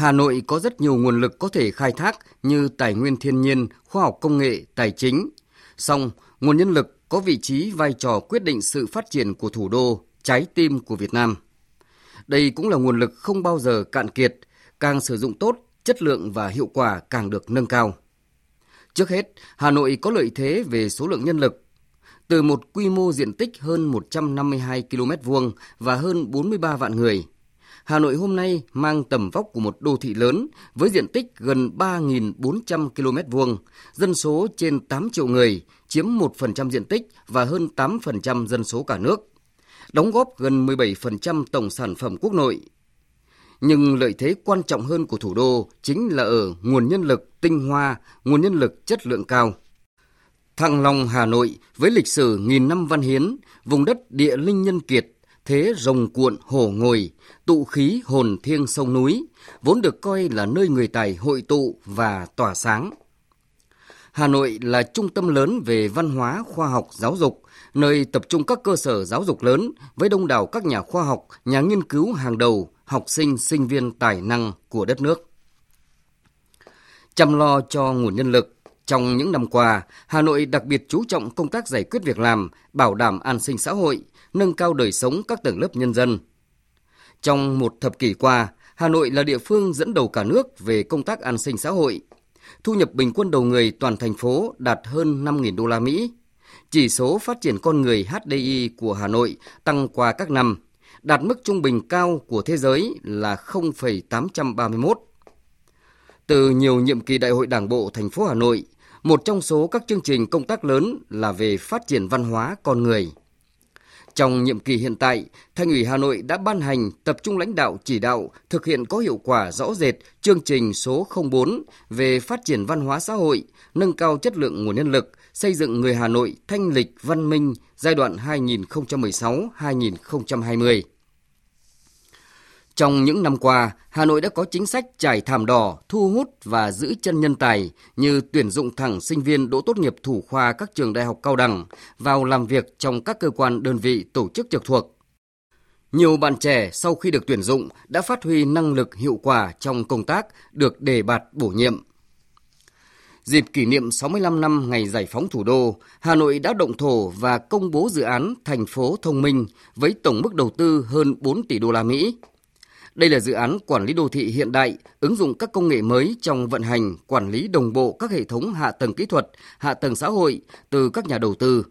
Hà Nội có rất nhiều nguồn lực có thể khai thác như tài nguyên thiên nhiên, khoa học công nghệ, tài chính. Song, nguồn nhân lực có vị trí vai trò quyết định sự phát triển của thủ đô, trái tim của Việt Nam. Đây cũng là nguồn lực không bao giờ cạn kiệt, càng sử dụng tốt, chất lượng và hiệu quả càng được nâng cao. Trước hết, Hà Nội có lợi thế về số lượng nhân lực. Từ một quy mô diện tích hơn 152 km vuông và hơn 43 vạn người, Hà Nội hôm nay mang tầm vóc của một đô thị lớn với diện tích gần 3.400 km vuông, dân số trên 8 triệu người, chiếm 1% diện tích và hơn 8% dân số cả nước, đóng góp gần 17% tổng sản phẩm quốc nội. Nhưng lợi thế quan trọng hơn của thủ đô chính là ở nguồn nhân lực tinh hoa, nguồn nhân lực chất lượng cao. Thăng Long Hà Nội với lịch sử nghìn năm văn hiến, vùng đất địa linh nhân kiệt, thế rồng cuộn hổ ngồi, tụ khí hồn thiêng sông núi, vốn được coi là nơi người tài hội tụ và tỏa sáng. Hà Nội là trung tâm lớn về văn hóa, khoa học, giáo dục, nơi tập trung các cơ sở giáo dục lớn với đông đảo các nhà khoa học, nhà nghiên cứu hàng đầu, học sinh, sinh viên tài năng của đất nước. Chăm lo cho nguồn nhân lực, trong những năm qua, Hà Nội đặc biệt chú trọng công tác giải quyết việc làm, bảo đảm an sinh xã hội, nâng cao đời sống các tầng lớp nhân dân. Trong một thập kỷ qua, Hà Nội là địa phương dẫn đầu cả nước về công tác an sinh xã hội. Thu nhập bình quân đầu người toàn thành phố đạt hơn 5.000 đô la Mỹ. Chỉ số phát triển con người HDI của Hà Nội tăng qua các năm, đạt mức trung bình cao của thế giới là 0,831. Từ nhiều nhiệm kỳ đại hội Đảng bộ thành phố Hà Nội, một trong số các chương trình công tác lớn là về phát triển văn hóa con người. Trong nhiệm kỳ hiện tại, Thành ủy Hà Nội đã ban hành tập trung lãnh đạo chỉ đạo thực hiện có hiệu quả rõ rệt chương trình số 04 về phát triển văn hóa xã hội, nâng cao chất lượng nguồn nhân lực, xây dựng người Hà Nội thanh lịch văn minh giai đoạn 2016-2020. Trong những năm qua, Hà Nội đã có chính sách trải thảm đỏ, thu hút và giữ chân nhân tài như tuyển dụng thẳng sinh viên đỗ tốt nghiệp thủ khoa các trường đại học cao đẳng vào làm việc trong các cơ quan đơn vị tổ chức trực thuộc. Nhiều bạn trẻ sau khi được tuyển dụng đã phát huy năng lực hiệu quả trong công tác được đề bạt bổ nhiệm. Dịp kỷ niệm 65 năm ngày giải phóng thủ đô, Hà Nội đã động thổ và công bố dự án thành phố thông minh với tổng mức đầu tư hơn 4 tỷ đô la Mỹ. Đây là dự án quản lý đô thị hiện đại, ứng dụng các công nghệ mới trong vận hành, quản lý đồng bộ các hệ thống hạ tầng kỹ thuật, hạ tầng xã hội từ các nhà đầu tư.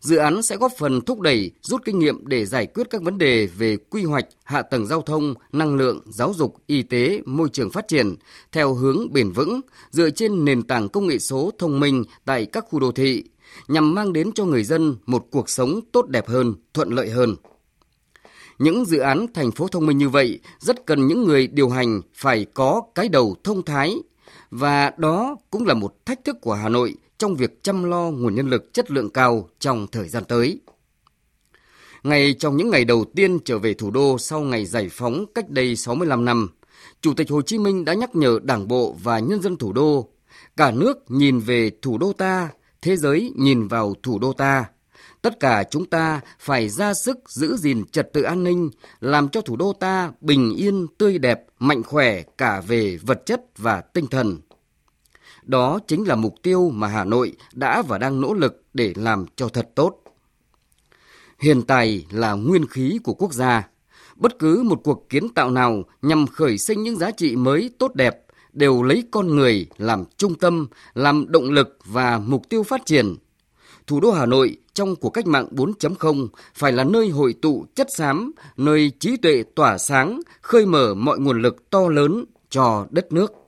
Dự án sẽ góp phần thúc đẩy, rút kinh nghiệm để giải quyết các vấn đề về quy hoạch, hạ tầng giao thông, năng lượng, giáo dục, y tế, môi trường phát triển theo hướng bền vững, dựa trên nền tảng công nghệ số thông minh tại các khu đô thị, nhằm mang đến cho người dân một cuộc sống tốt đẹp hơn, thuận lợi hơn. Những dự án thành phố thông minh như vậy rất cần những người điều hành phải có cái đầu thông thái và đó cũng là một thách thức của Hà Nội trong việc chăm lo nguồn nhân lực chất lượng cao trong thời gian tới. Ngay trong những ngày đầu tiên trở về thủ đô sau ngày giải phóng cách đây 65 năm, Chủ tịch Hồ Chí Minh đã nhắc nhở Đảng bộ và nhân dân thủ đô, cả nước nhìn về thủ đô ta, thế giới nhìn vào thủ đô ta – Tất cả chúng ta phải ra sức giữ gìn trật tự an ninh, làm cho thủ đô ta bình yên, tươi đẹp, mạnh khỏe cả về vật chất và tinh thần. Đó chính là mục tiêu mà Hà Nội đã và đang nỗ lực để làm cho thật tốt. Hiện tài là nguyên khí của quốc gia. Bất cứ một cuộc kiến tạo nào nhằm khởi sinh những giá trị mới tốt đẹp đều lấy con người làm trung tâm, làm động lực và mục tiêu phát triển – thủ đô Hà Nội trong cuộc cách mạng 4.0 phải là nơi hội tụ chất xám, nơi trí tuệ tỏa sáng, khơi mở mọi nguồn lực to lớn cho đất nước.